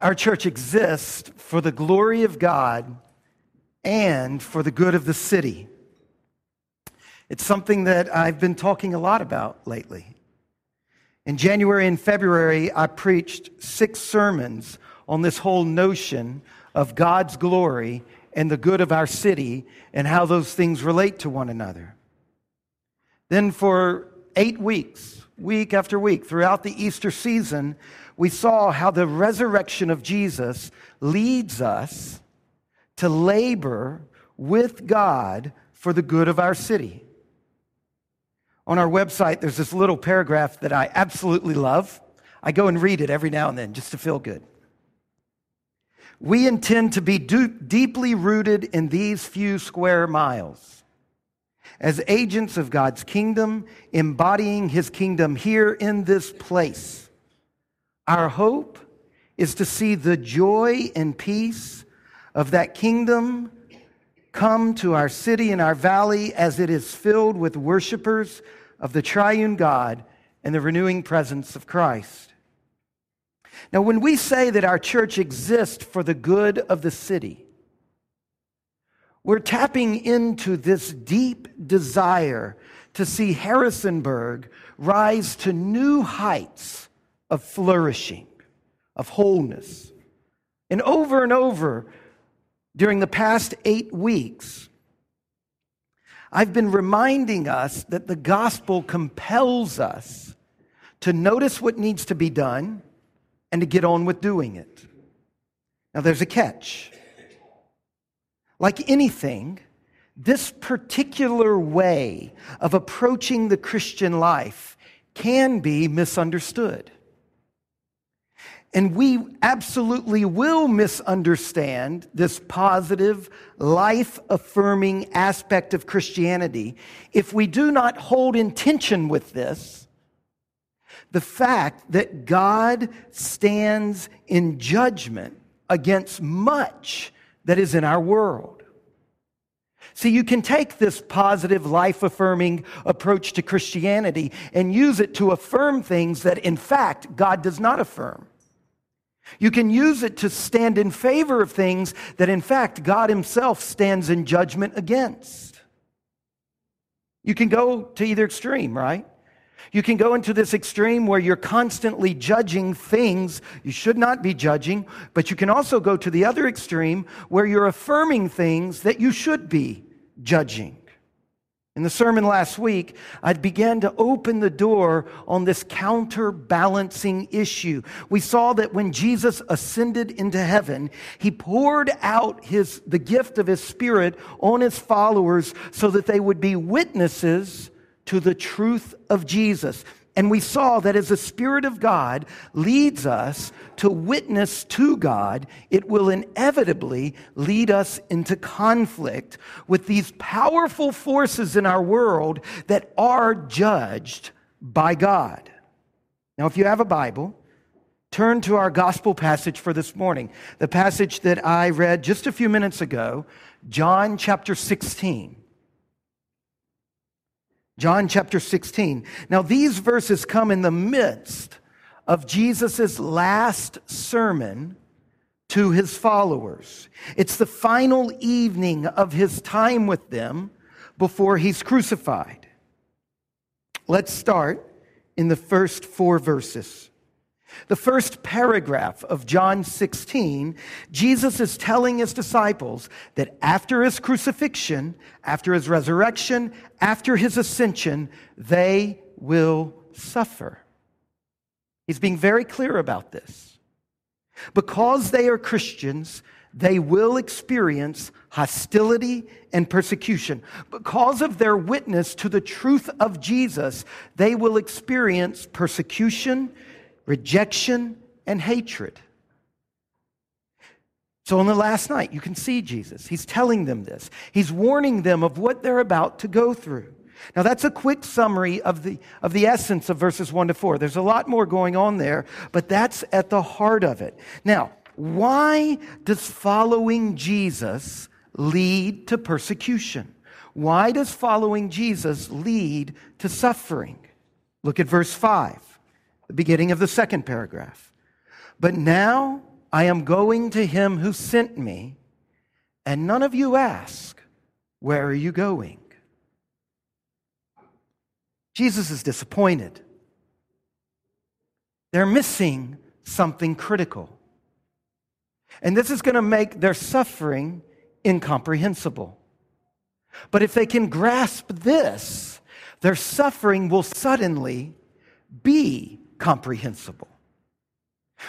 Our church exists for the glory of God and for the good of the city. It's something that I've been talking a lot about lately. In January and February, I preached six sermons on this whole notion of God's glory and the good of our city and how those things relate to one another. Then, for eight weeks, week after week, throughout the Easter season, we saw how the resurrection of Jesus leads us to labor with God for the good of our city. On our website, there's this little paragraph that I absolutely love. I go and read it every now and then just to feel good. We intend to be deeply rooted in these few square miles. As agents of God's kingdom, embodying his kingdom here in this place. Our hope is to see the joy and peace of that kingdom come to our city and our valley as it is filled with worshipers of the triune God and the renewing presence of Christ. Now, when we say that our church exists for the good of the city, we're tapping into this deep desire to see Harrisonburg rise to new heights of flourishing, of wholeness. And over and over during the past eight weeks, I've been reminding us that the gospel compels us to notice what needs to be done and to get on with doing it. Now, there's a catch. Like anything, this particular way of approaching the Christian life can be misunderstood. And we absolutely will misunderstand this positive, life affirming aspect of Christianity if we do not hold in tension with this the fact that God stands in judgment against much that is in our world. See, you can take this positive, life affirming approach to Christianity and use it to affirm things that, in fact, God does not affirm. You can use it to stand in favor of things that, in fact, God Himself stands in judgment against. You can go to either extreme, right? You can go into this extreme where you're constantly judging things you should not be judging, but you can also go to the other extreme where you're affirming things that you should be judging. In the sermon last week, I began to open the door on this counterbalancing issue. We saw that when Jesus ascended into heaven, he poured out his, the gift of his spirit on his followers so that they would be witnesses to the truth of Jesus. And we saw that as the Spirit of God leads us to witness to God, it will inevitably lead us into conflict with these powerful forces in our world that are judged by God. Now, if you have a Bible, turn to our gospel passage for this morning. The passage that I read just a few minutes ago, John chapter 16. John chapter 16. Now, these verses come in the midst of Jesus' last sermon to his followers. It's the final evening of his time with them before he's crucified. Let's start in the first four verses. The first paragraph of John 16, Jesus is telling his disciples that after his crucifixion, after his resurrection, after his ascension, they will suffer. He's being very clear about this. Because they are Christians, they will experience hostility and persecution. Because of their witness to the truth of Jesus, they will experience persecution rejection, and hatred. So, on the last night, you can see Jesus. He's telling them this, he's warning them of what they're about to go through. Now, that's a quick summary of the, of the essence of verses 1 to 4. There's a lot more going on there, but that's at the heart of it. Now, why does following Jesus lead to persecution? Why does following Jesus lead to suffering? Look at verse 5 the beginning of the second paragraph. But now I am going to him who sent me, and none of you ask, Where are you going? Jesus is disappointed. They're missing something critical. And this is going to make their suffering incomprehensible. But if they can grasp this, their suffering will suddenly be comprehensible.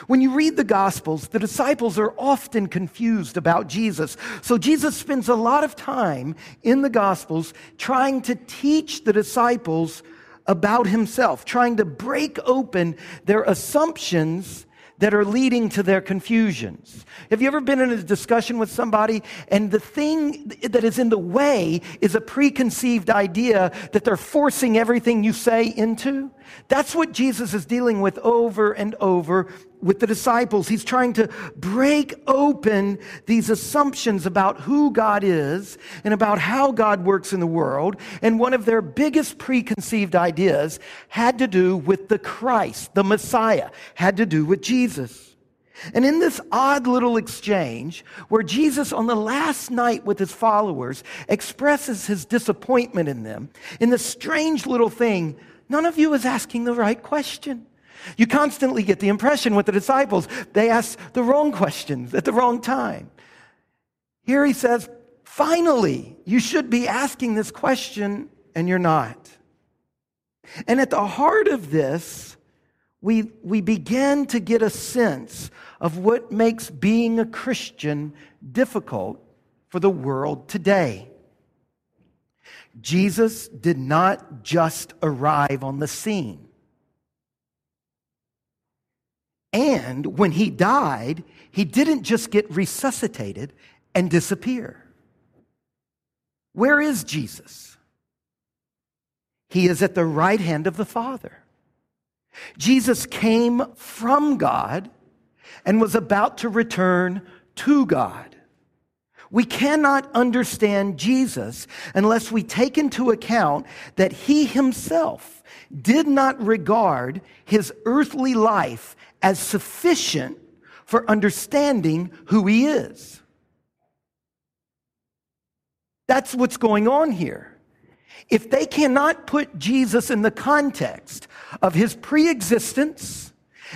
When you read the Gospels, the disciples are often confused about Jesus. So Jesus spends a lot of time in the Gospels trying to teach the disciples about himself, trying to break open their assumptions that are leading to their confusions. Have you ever been in a discussion with somebody and the thing that is in the way is a preconceived idea that they're forcing everything you say into? That's what Jesus is dealing with over and over with the disciples. He's trying to break open these assumptions about who God is and about how God works in the world. And one of their biggest preconceived ideas had to do with the Christ, the Messiah, had to do with Jesus. And in this odd little exchange, where Jesus, on the last night with his followers, expresses his disappointment in them, in this strange little thing, none of you is asking the right question. You constantly get the impression with the disciples, they ask the wrong questions at the wrong time. Here he says, finally, you should be asking this question, and you're not. And at the heart of this, we, we begin to get a sense of what makes being a Christian difficult for the world today. Jesus did not just arrive on the scene. And when he died, he didn't just get resuscitated and disappear. Where is Jesus? He is at the right hand of the Father. Jesus came from God and was about to return to God. We cannot understand Jesus unless we take into account that he himself did not regard his earthly life as sufficient for understanding who he is. That's what's going on here. If they cannot put Jesus in the context of his pre-existence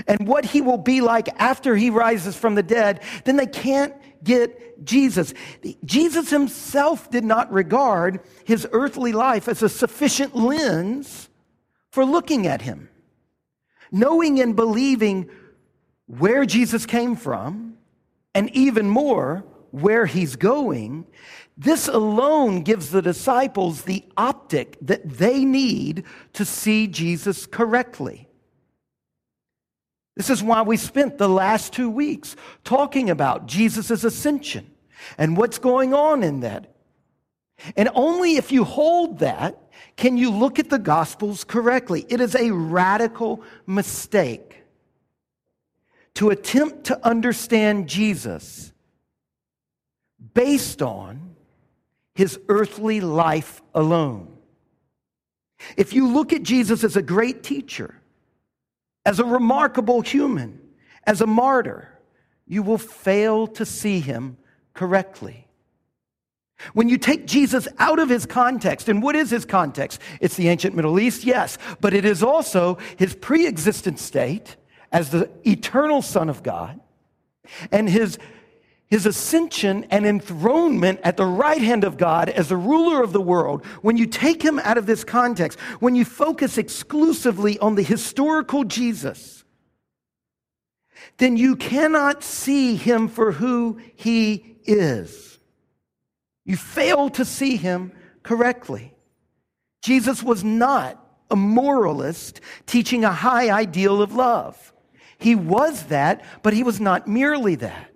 and what he will be like after he rises from the dead, then they can't get Jesus. Jesus himself did not regard his earthly life as a sufficient lens for looking at him knowing and believing where Jesus came from, and even more, where he's going, this alone gives the disciples the optic that they need to see Jesus correctly. This is why we spent the last two weeks talking about Jesus' ascension and what's going on in that. And only if you hold that can you look at the Gospels correctly? It is a radical mistake to attempt to understand Jesus based on his earthly life alone. If you look at Jesus as a great teacher, as a remarkable human, as a martyr, you will fail to see him correctly. When you take Jesus out of his context, and what is his context? It's the ancient Middle East, yes, but it is also his pre existent state as the eternal Son of God and his, his ascension and enthronement at the right hand of God as the ruler of the world. When you take him out of this context, when you focus exclusively on the historical Jesus, then you cannot see him for who he is. You fail to see him correctly. Jesus was not a moralist teaching a high ideal of love. He was that, but he was not merely that.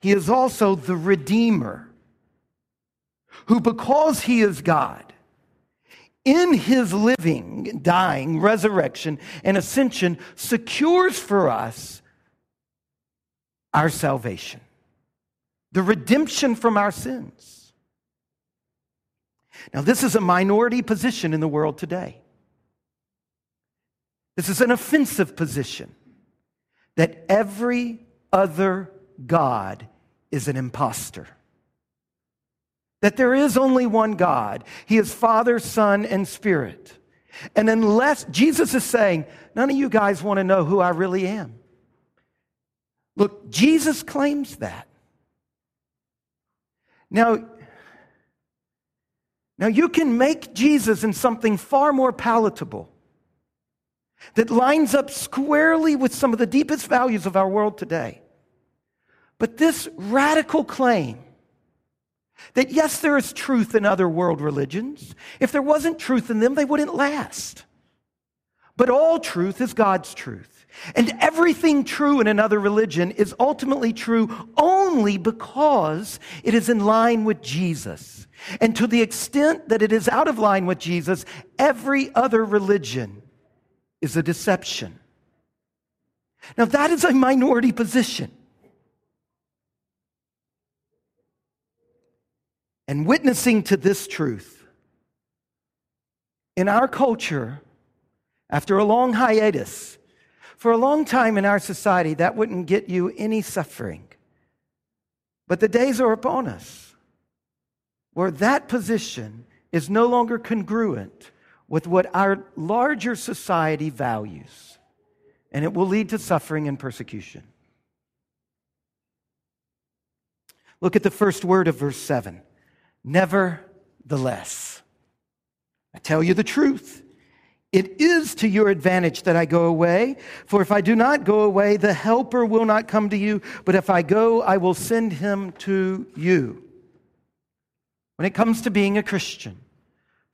He is also the Redeemer, who, because he is God, in his living, dying, resurrection, and ascension, secures for us our salvation the redemption from our sins. Now, this is a minority position in the world today. This is an offensive position that every other God is an impostor. That there is only one God. He is Father, Son, and Spirit. And unless Jesus is saying, none of you guys want to know who I really am. Look, Jesus claims that. Now, now you can make Jesus in something far more palatable that lines up squarely with some of the deepest values of our world today. But this radical claim that yes, there is truth in other world religions. If there wasn't truth in them, they wouldn't last. But all truth is God's truth. And everything true in another religion is ultimately true only because it is in line with Jesus. And to the extent that it is out of line with Jesus, every other religion is a deception. Now, that is a minority position. And witnessing to this truth, in our culture, after a long hiatus, for a long time in our society, that wouldn't get you any suffering. But the days are upon us where that position is no longer congruent with what our larger society values, and it will lead to suffering and persecution. Look at the first word of verse 7 Nevertheless, I tell you the truth. It is to your advantage that I go away, for if I do not go away, the Helper will not come to you, but if I go, I will send him to you. When it comes to being a Christian,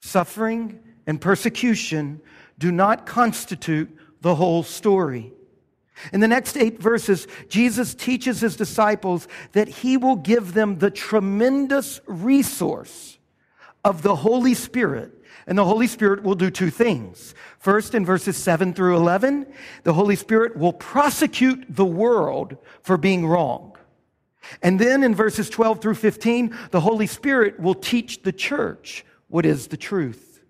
suffering and persecution do not constitute the whole story. In the next eight verses, Jesus teaches his disciples that he will give them the tremendous resource of the Holy Spirit. And the Holy Spirit will do two things. First, in verses 7 through 11, the Holy Spirit will prosecute the world for being wrong. And then in verses 12 through 15, the Holy Spirit will teach the church what is the truth.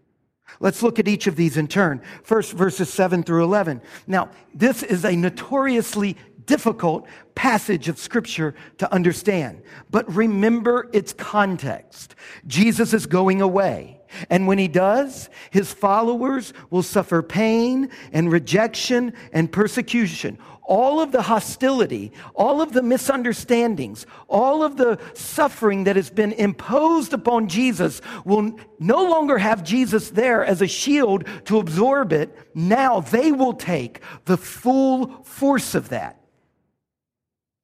Let's look at each of these in turn. First, verses 7 through 11. Now, this is a notoriously difficult passage of scripture to understand, but remember its context. Jesus is going away. And when he does, his followers will suffer pain and rejection and persecution all of the hostility, all of the misunderstandings, all of the suffering that has been imposed upon Jesus will no longer have Jesus there as a shield to absorb it. Now they will take the full force of that.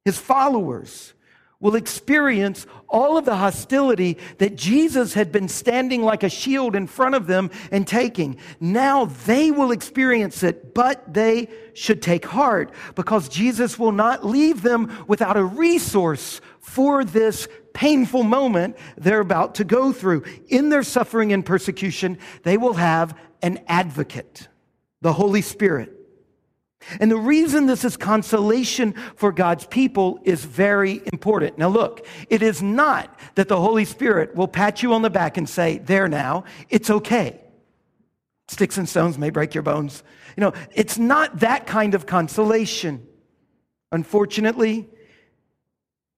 His followers will experience all of the hostility that Jesus had been standing like a shield in front of them and taking. Now they will experience it, but they should take heart because Jesus will not leave them without a resource for this painful moment they're about to go through. In their suffering and persecution, they will have an advocate, the Holy Spirit. And the reason this is consolation for God's people is very important. Now, look, it is not that the Holy Spirit will pat you on the back and say, There now, it's okay. Sticks and stones may break your bones. You know, it's not that kind of consolation. Unfortunately,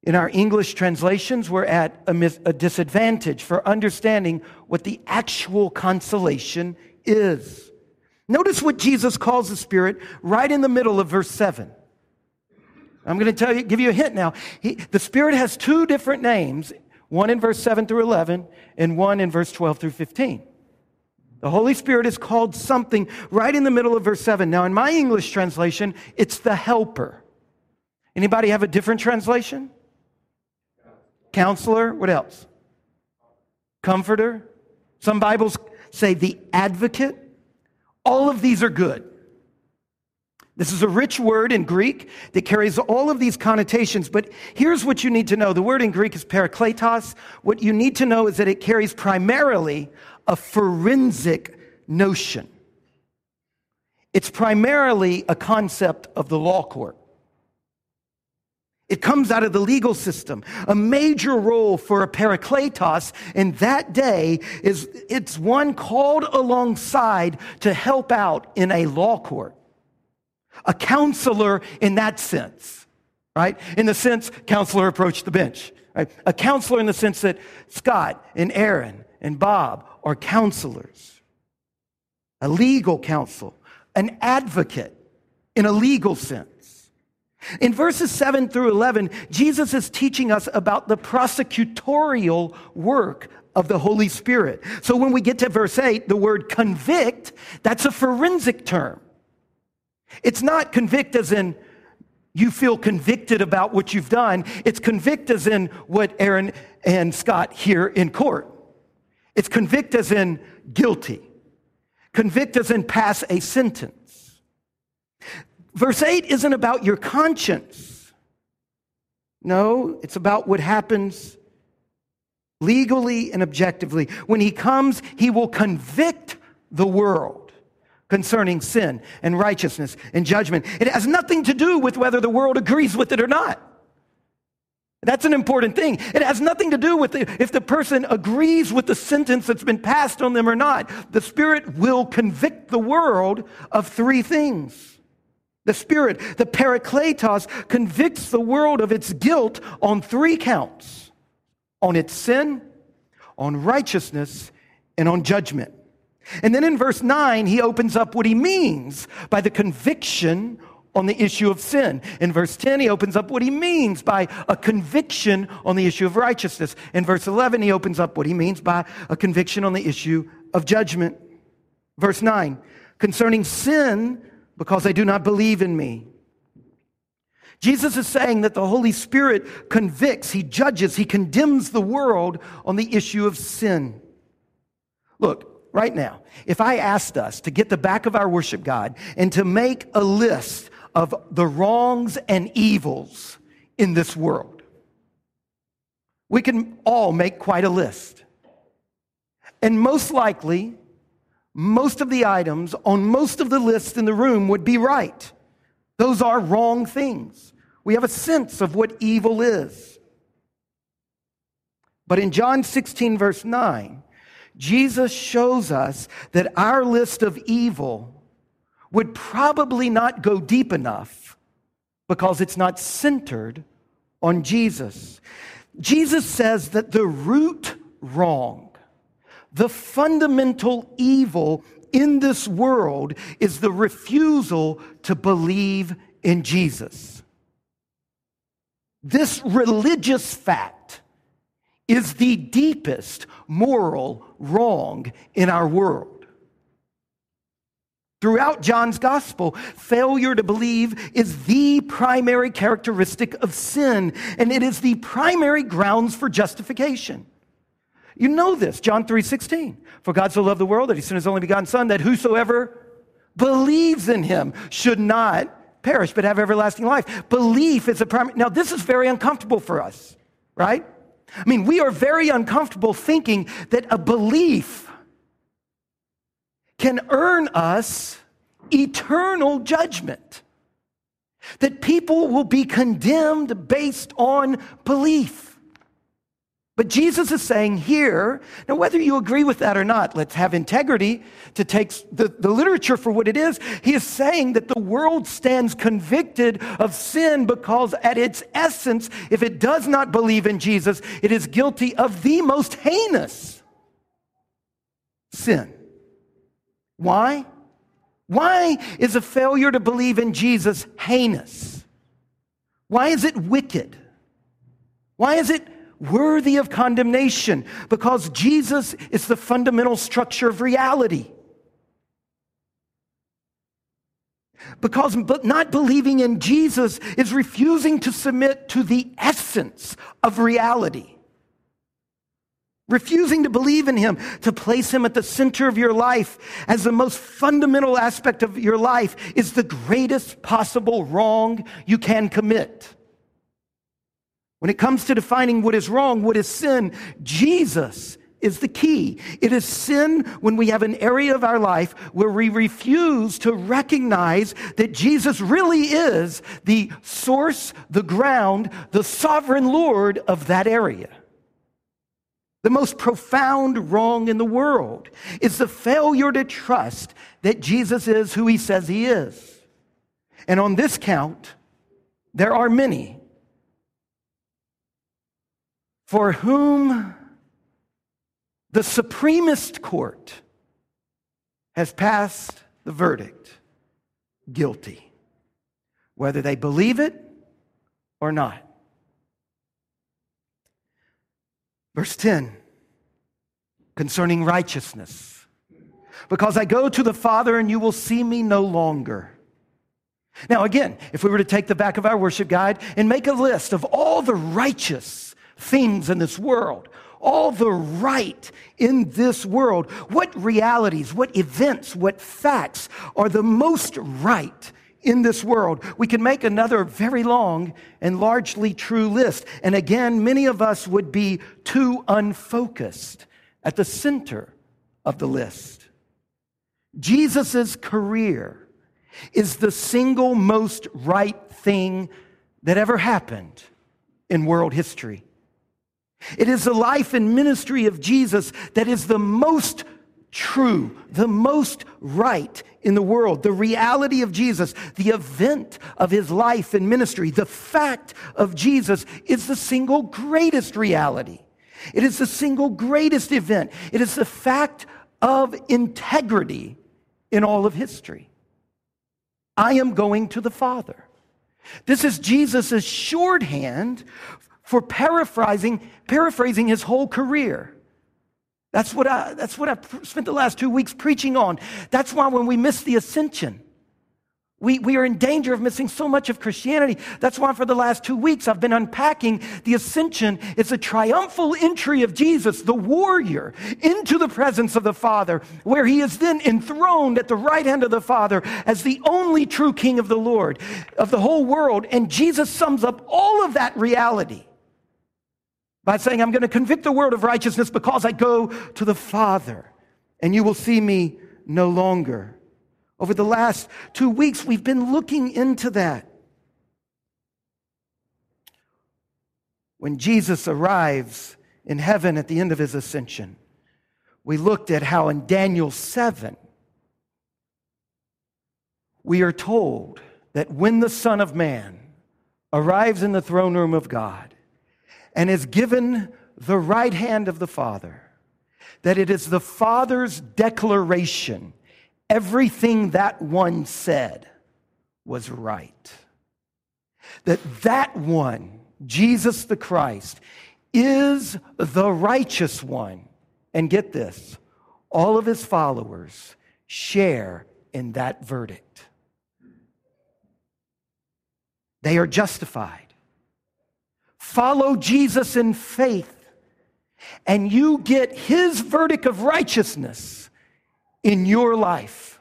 in our English translations, we're at a, mis- a disadvantage for understanding what the actual consolation is. Notice what Jesus calls the Spirit right in the middle of verse 7. I'm going to tell you, give you a hint now. He, the Spirit has two different names, one in verse 7 through 11 and one in verse 12 through 15. The Holy Spirit is called something right in the middle of verse 7. Now, in my English translation, it's the helper. Anybody have a different translation? Counselor, what else? Comforter. Some Bibles say the advocate. All of these are good. This is a rich word in Greek that carries all of these connotations, but here's what you need to know. The word in Greek is parakletos. What you need to know is that it carries primarily a forensic notion. It's primarily a concept of the law court. It comes out of the legal system. A major role for a parakletos in that day is it's one called alongside to help out in a law court. A counselor in that sense. right? In the sense, counselor approached the bench. Right? A counselor in the sense that Scott and Aaron and Bob are counselors, a legal counsel, an advocate in a legal sense. In verses 7 through 11, Jesus is teaching us about the prosecutorial work of the Holy Spirit. So when we get to verse 8, the word convict, that's a forensic term. It's not convict as in you feel convicted about what you've done. It's convict as in what Aaron and Scott hear in court. It's convict as in guilty. Convict as in pass a sentence. Verse 8 isn't about your conscience. No, it's about what happens legally and objectively. When he comes, he will convict the world concerning sin and righteousness and judgment. It has nothing to do with whether the world agrees with it or not. That's an important thing. It has nothing to do with if the person agrees with the sentence that's been passed on them or not. The Spirit will convict the world of three things. The Spirit, the Parakletos, convicts the world of its guilt on three counts on its sin, on righteousness, and on judgment. And then in verse 9, he opens up what he means by the conviction on the issue of sin. In verse 10, he opens up what he means by a conviction on the issue of righteousness. In verse 11, he opens up what he means by a conviction on the issue of judgment. Verse 9, concerning sin, because they do not believe in me. Jesus is saying that the Holy Spirit convicts, He judges, He condemns the world on the issue of sin. Look, right now, if I asked us to get the back of our worship guide and to make a list of the wrongs and evils in this world, we can all make quite a list. And most likely, most of the items on most of the lists in the room would be right. Those are wrong things. We have a sense of what evil is. But in John 16, verse 9, Jesus shows us that our list of evil would probably not go deep enough because it's not centered on Jesus. Jesus says that the root wrong, the fundamental evil in this world is the refusal to believe in Jesus. This religious fact is the deepest moral wrong in our world. Throughout John's gospel, failure to believe is the primary characteristic of sin, and it is the primary grounds for justification. You know this, John 3:16. For God so loved the world that he sent his only begotten son that whosoever believes in him should not perish but have everlasting life. Belief is a primary. Now, this is very uncomfortable for us, right? I mean, we are very uncomfortable thinking that a belief can earn us eternal judgment, that people will be condemned based on belief. But Jesus is saying here, now whether you agree with that or not, let's have integrity to take the, the literature for what it is. He is saying that the world stands convicted of sin because at its essence, if it does not believe in Jesus, it is guilty of the most heinous sin. Why? Why is a failure to believe in Jesus heinous? Why is it wicked? Why is it worthy of condemnation because Jesus is the fundamental structure of reality. Because but not believing in Jesus is refusing to submit to the essence of reality. Refusing to believe in Him, to place Him at the center of your life as the most fundamental aspect of your life is the greatest possible wrong you can commit. When it comes to defining what is wrong, what is sin, Jesus is the key. It is sin when we have an area of our life where we refuse to recognize that Jesus really is the source, the ground, the sovereign Lord of that area. The most profound wrong in the world is the failure to trust that Jesus is who he says he is. And on this count, there are many for whom the supremest court has passed the verdict guilty, whether they believe it or not. Verse 10 concerning righteousness. Because I go to the Father and you will see me no longer. Now, again, if we were to take the back of our worship guide and make a list of all the righteous things in this world, all the right in this world, what realities, what events, what facts are the most right in this world? We can make another very long and largely true list. And again, many of us would be too unfocused at the center of the list. Jesus' career is the single most right thing that ever happened in world history. It is the life and ministry of Jesus that is the most true, the most right in the world. The reality of Jesus, the event of his life and ministry, the fact of Jesus is the single greatest reality. It is the single greatest event. It is the fact of integrity in all of history. I am going to the Father. This is Jesus' shorthand for paraphrasing, paraphrasing his whole career. That's what, I, that's what I've spent the last two weeks preaching on. That's why when we miss the ascension, we, we are in danger of missing so much of Christianity. That's why for the last two weeks I've been unpacking the ascension. It's a triumphal entry of Jesus, the warrior, into the presence of the Father, where he is then enthroned at the right hand of the Father as the only true King of the Lord, of the whole world. And Jesus sums up all of that reality by saying, I'm going to convict the world of righteousness because I go to the Father, and you will see me no longer. Over the last two weeks, we've been looking into that. When Jesus arrives in heaven at the end of his ascension, we looked at how in Daniel 7, we are told that when the Son of Man arrives in the throne room of God and is given the right hand of the Father, that it is the Father's declaration everything that one said was right. That that one, Jesus the Christ, is the righteous one. And get this, all of his followers share in that verdict. They are justified. Follow Jesus in faith, and you get his verdict of righteousness in your life.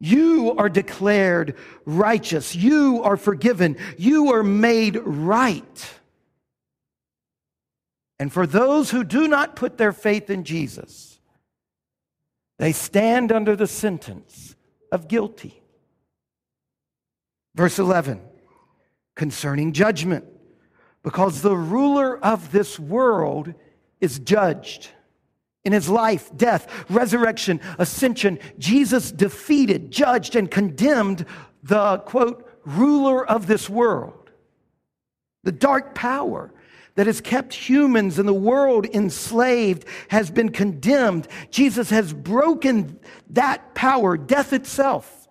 You are declared righteous. You are forgiven. You are made right. And for those who do not put their faith in Jesus, they stand under the sentence of guilty. Verse 11, concerning judgment, because the ruler of this world is judged. In his life, death, resurrection, ascension, Jesus defeated, judged, and condemned the quote, ruler of this world. The dark power that has kept humans and the world enslaved has been condemned. Jesus has broken that power, death itself.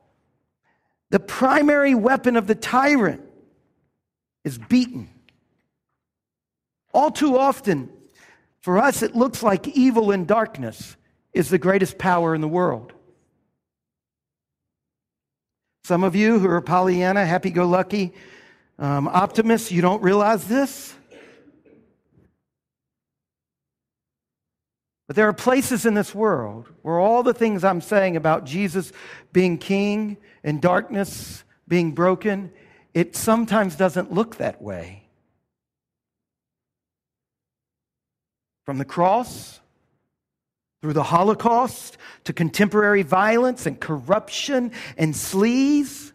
The primary weapon of the tyrant is beaten. All too often, for us, it looks like evil and darkness is the greatest power in the world. Some of you who are Pollyanna, happy go lucky um, optimists, you don't realize this. But there are places in this world where all the things I'm saying about Jesus being king and darkness being broken, it sometimes doesn't look that way. From the cross, through the Holocaust, to contemporary violence and corruption and sleaze.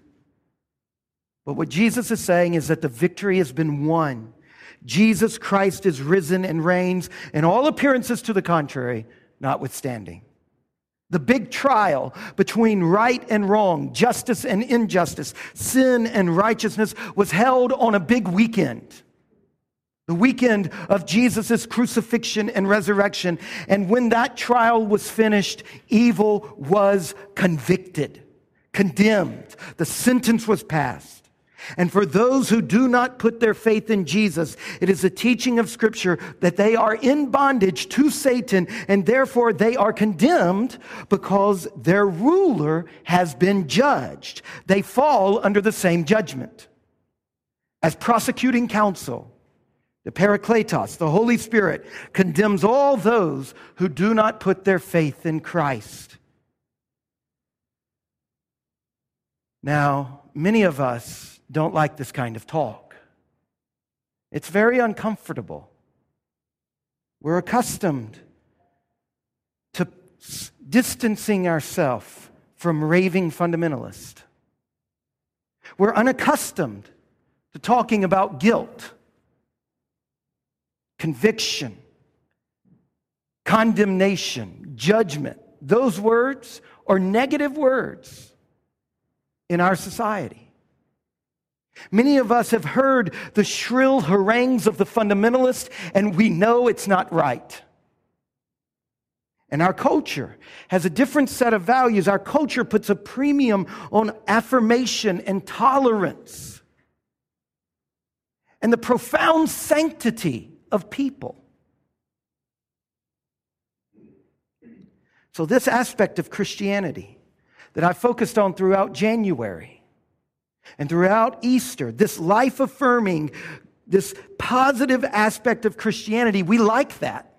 But what Jesus is saying is that the victory has been won. Jesus Christ is risen and reigns, and all appearances to the contrary, notwithstanding. The big trial between right and wrong, justice and injustice, sin and righteousness was held on a big weekend. The weekend of Jesus' crucifixion and resurrection. And when that trial was finished, evil was convicted, condemned. The sentence was passed. And for those who do not put their faith in Jesus, it is a teaching of Scripture that they are in bondage to Satan and therefore they are condemned because their ruler has been judged. They fall under the same judgment. As prosecuting counsel, the Parakletos, the Holy Spirit, condemns all those who do not put their faith in Christ. Now, many of us don't like this kind of talk. It's very uncomfortable. We're accustomed to distancing ourselves from raving fundamentalists. We're unaccustomed to talking about guilt conviction, condemnation, judgment. Those words are negative words in our society. Many of us have heard the shrill harangues of the fundamentalist, and we know it's not right. And our culture has a different set of values. Our culture puts a premium on affirmation and tolerance and the profound sanctity of people. So, this aspect of Christianity that I focused on throughout January and throughout Easter, this life affirming, this positive aspect of Christianity, we like that.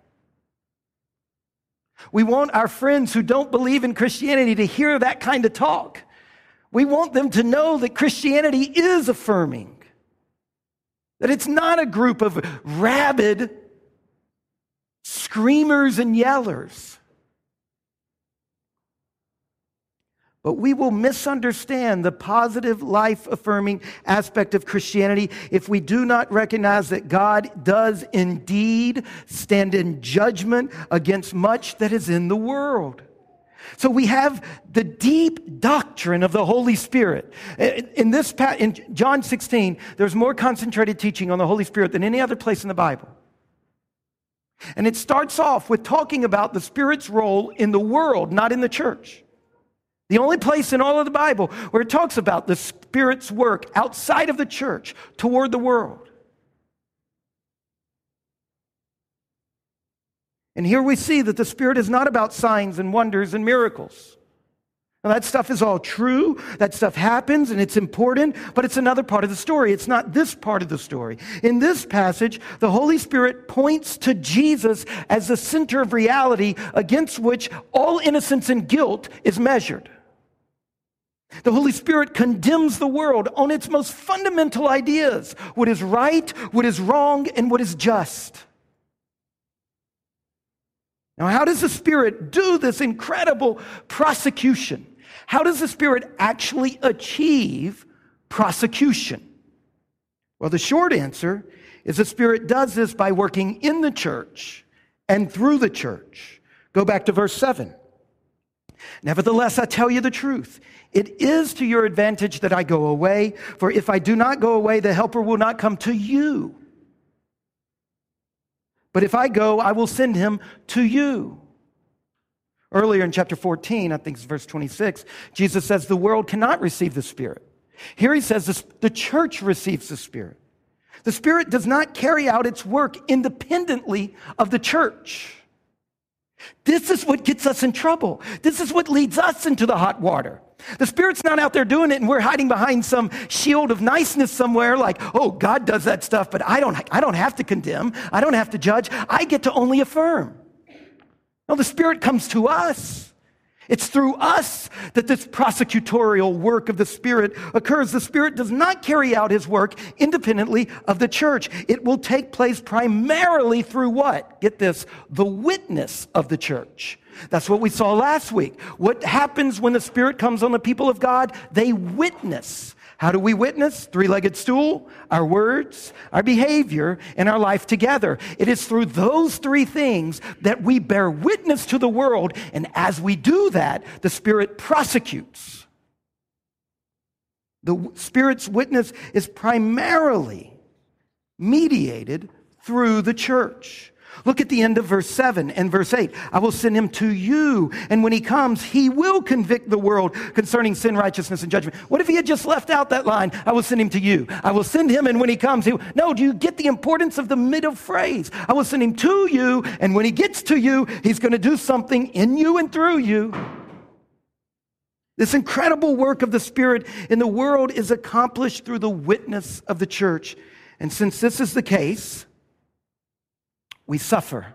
We want our friends who don't believe in Christianity to hear that kind of talk. We want them to know that Christianity is affirming. That it's not a group of rabid screamers and yellers. But we will misunderstand the positive, life affirming aspect of Christianity if we do not recognize that God does indeed stand in judgment against much that is in the world. So we have the deep doctrine of the Holy Spirit. In this in John 16, there's more concentrated teaching on the Holy Spirit than any other place in the Bible. And it starts off with talking about the Spirit's role in the world, not in the church. The only place in all of the Bible where it talks about the Spirit's work outside of the church toward the world. And here we see that the Spirit is not about signs and wonders and miracles. Now, that stuff is all true. That stuff happens and it's important, but it's another part of the story. It's not this part of the story. In this passage, the Holy Spirit points to Jesus as the center of reality against which all innocence and guilt is measured. The Holy Spirit condemns the world on its most fundamental ideas what is right, what is wrong, and what is just. Now, how does the Spirit do this incredible prosecution? How does the Spirit actually achieve prosecution? Well, the short answer is the Spirit does this by working in the church and through the church. Go back to verse 7. Nevertheless, I tell you the truth. It is to your advantage that I go away, for if I do not go away, the Helper will not come to you. But if I go, I will send him to you. Earlier in chapter 14, I think it's verse 26, Jesus says the world cannot receive the Spirit. Here he says the church receives the Spirit. The Spirit does not carry out its work independently of the church. This is what gets us in trouble. This is what leads us into the hot water. The Spirit's not out there doing it and we're hiding behind some shield of niceness somewhere like, oh, God does that stuff, but I don't, I don't have to condemn. I don't have to judge. I get to only affirm. No, the Spirit comes to us. It's through us that this prosecutorial work of the Spirit occurs. The Spirit does not carry out his work independently of the church. It will take place primarily through what? Get this, the witness of the church. That's what we saw last week. What happens when the Spirit comes on the people of God? They witness. How do we witness? Three legged stool, our words, our behavior, and our life together. It is through those three things that we bear witness to the world. And as we do that, the Spirit prosecutes. The Spirit's witness is primarily mediated through the church. Look at the end of verse 7 and verse 8. I will send him to you, and when he comes, he will convict the world concerning sin, righteousness, and judgment. What if he had just left out that line? I will send him to you. I will send him, and when he comes, he will. No, do you get the importance of the middle phrase? I will send him to you, and when he gets to you, he's going to do something in you and through you. This incredible work of the Spirit in the world is accomplished through the witness of the church. And since this is the case, we suffer.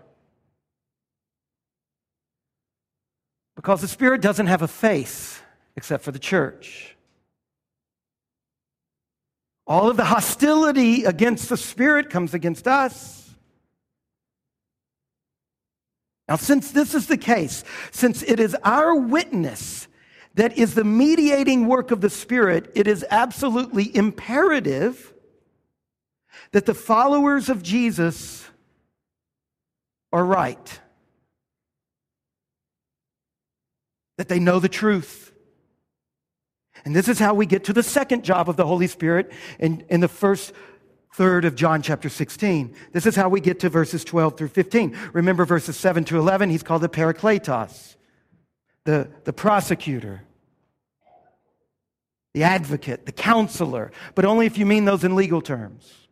Because the Spirit doesn't have a face except for the church. All of the hostility against the Spirit comes against us. Now, since this is the case, since it is our witness that is the mediating work of the Spirit, it is absolutely imperative that the followers of Jesus are right, that they know the truth. And this is how we get to the second job of the Holy Spirit in, in the first third of John chapter 16. This is how we get to verses 12 through 15. Remember verses 7 to 11, he's called the Parakletos, the, the prosecutor, the advocate, the counselor, but only if you mean those in legal terms.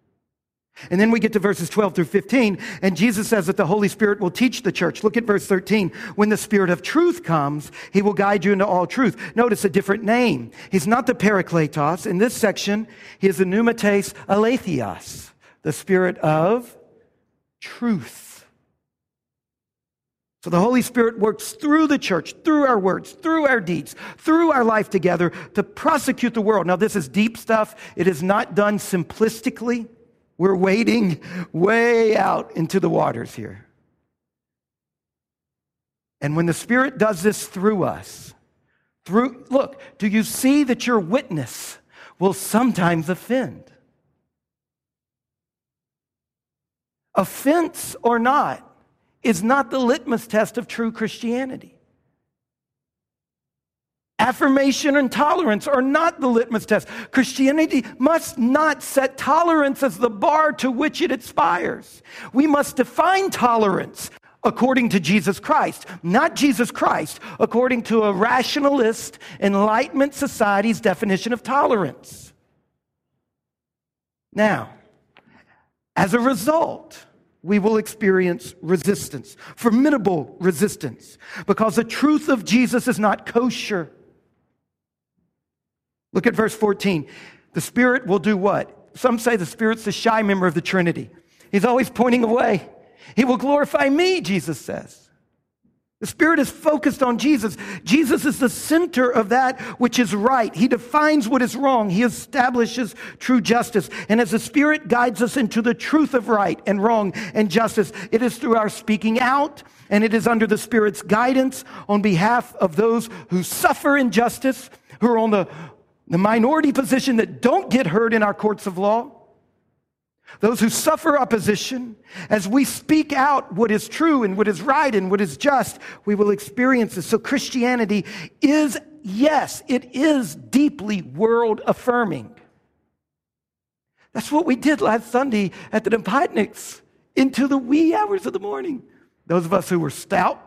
And then we get to verses 12 through 15, and Jesus says that the Holy Spirit will teach the church. Look at verse 13. When the Spirit of truth comes, he will guide you into all truth. Notice a different name. He's not the Parakletos. In this section, he is the Pneumates Aletheos, the Spirit of truth. So the Holy Spirit works through the church, through our words, through our deeds, through our life together to prosecute the world. Now, this is deep stuff. It is not done simplistically. We're wading way out into the waters here. And when the Spirit does this through us, through, look, do you see that your witness will sometimes offend? Offense or not is not the litmus test of true Christianity. Affirmation and tolerance are not the litmus test. Christianity must not set tolerance as the bar to which it aspires. We must define tolerance according to Jesus Christ, not Jesus Christ, according to a rationalist Enlightenment society's definition of tolerance. Now, as a result, we will experience resistance, formidable resistance, because the truth of Jesus is not kosher. Look at verse 14. The Spirit will do what? Some say the Spirit's the shy member of the Trinity. He's always pointing away. He will glorify me, Jesus says. The Spirit is focused on Jesus. Jesus is the center of that which is right. He defines what is wrong. He establishes true justice. And as the Spirit guides us into the truth of right and wrong and justice, it is through our speaking out and it is under the Spirit's guidance on behalf of those who suffer injustice, who are on the the minority position that don't get heard in our courts of law, those who suffer opposition, as we speak out what is true and what is right and what is just, we will experience this. So Christianity is, yes, it is deeply world affirming. That's what we did last Sunday at the Nepotniks into the wee hours of the morning. Those of us who were stout,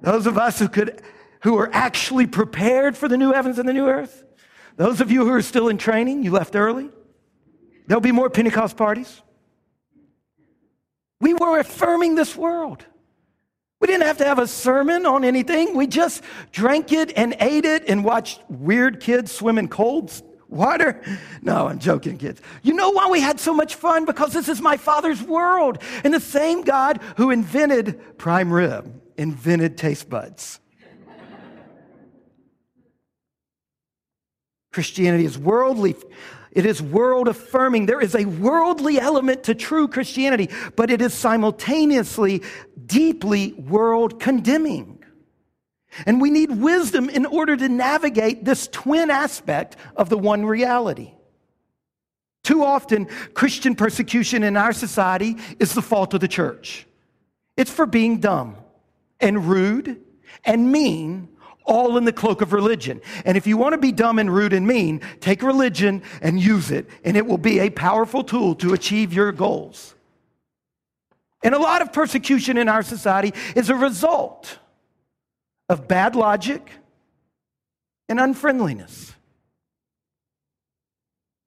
those of us who could who are actually prepared for the new heavens and the new earth. Those of you who are still in training, you left early. There'll be more Pentecost parties. We were affirming this world. We didn't have to have a sermon on anything. We just drank it and ate it and watched weird kids swim in cold water. No, I'm joking, kids. You know why we had so much fun? Because this is my Father's world. And the same God who invented prime rib invented taste buds. Christianity is worldly. It is world affirming. There is a worldly element to true Christianity, but it is simultaneously deeply world condemning. And we need wisdom in order to navigate this twin aspect of the one reality. Too often, Christian persecution in our society is the fault of the church. It's for being dumb and rude and mean all in the cloak of religion. And if you want to be dumb and rude and mean, take religion and use it, and it will be a powerful tool to achieve your goals. And a lot of persecution in our society is a result of bad logic and unfriendliness.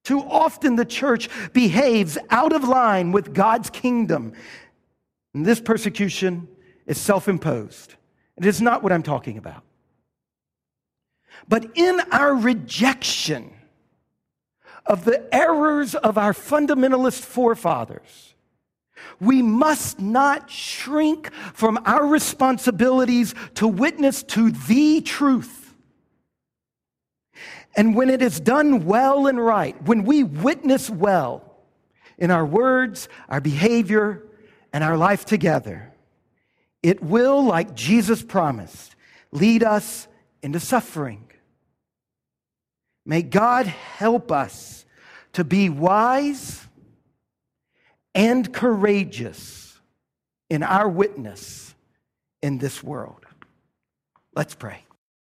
Too often the church behaves out of line with God's kingdom. And this persecution is self imposed. It is not what I'm talking about. But in our rejection of the errors of our fundamentalist forefathers, we must not shrink from our responsibilities to witness to the truth. And when it is done well and right, when we witness well in our words, our behavior, and our life together, it will, like Jesus promised, lead us into suffering. May God help us to be wise and courageous in our witness in this world. Let's pray.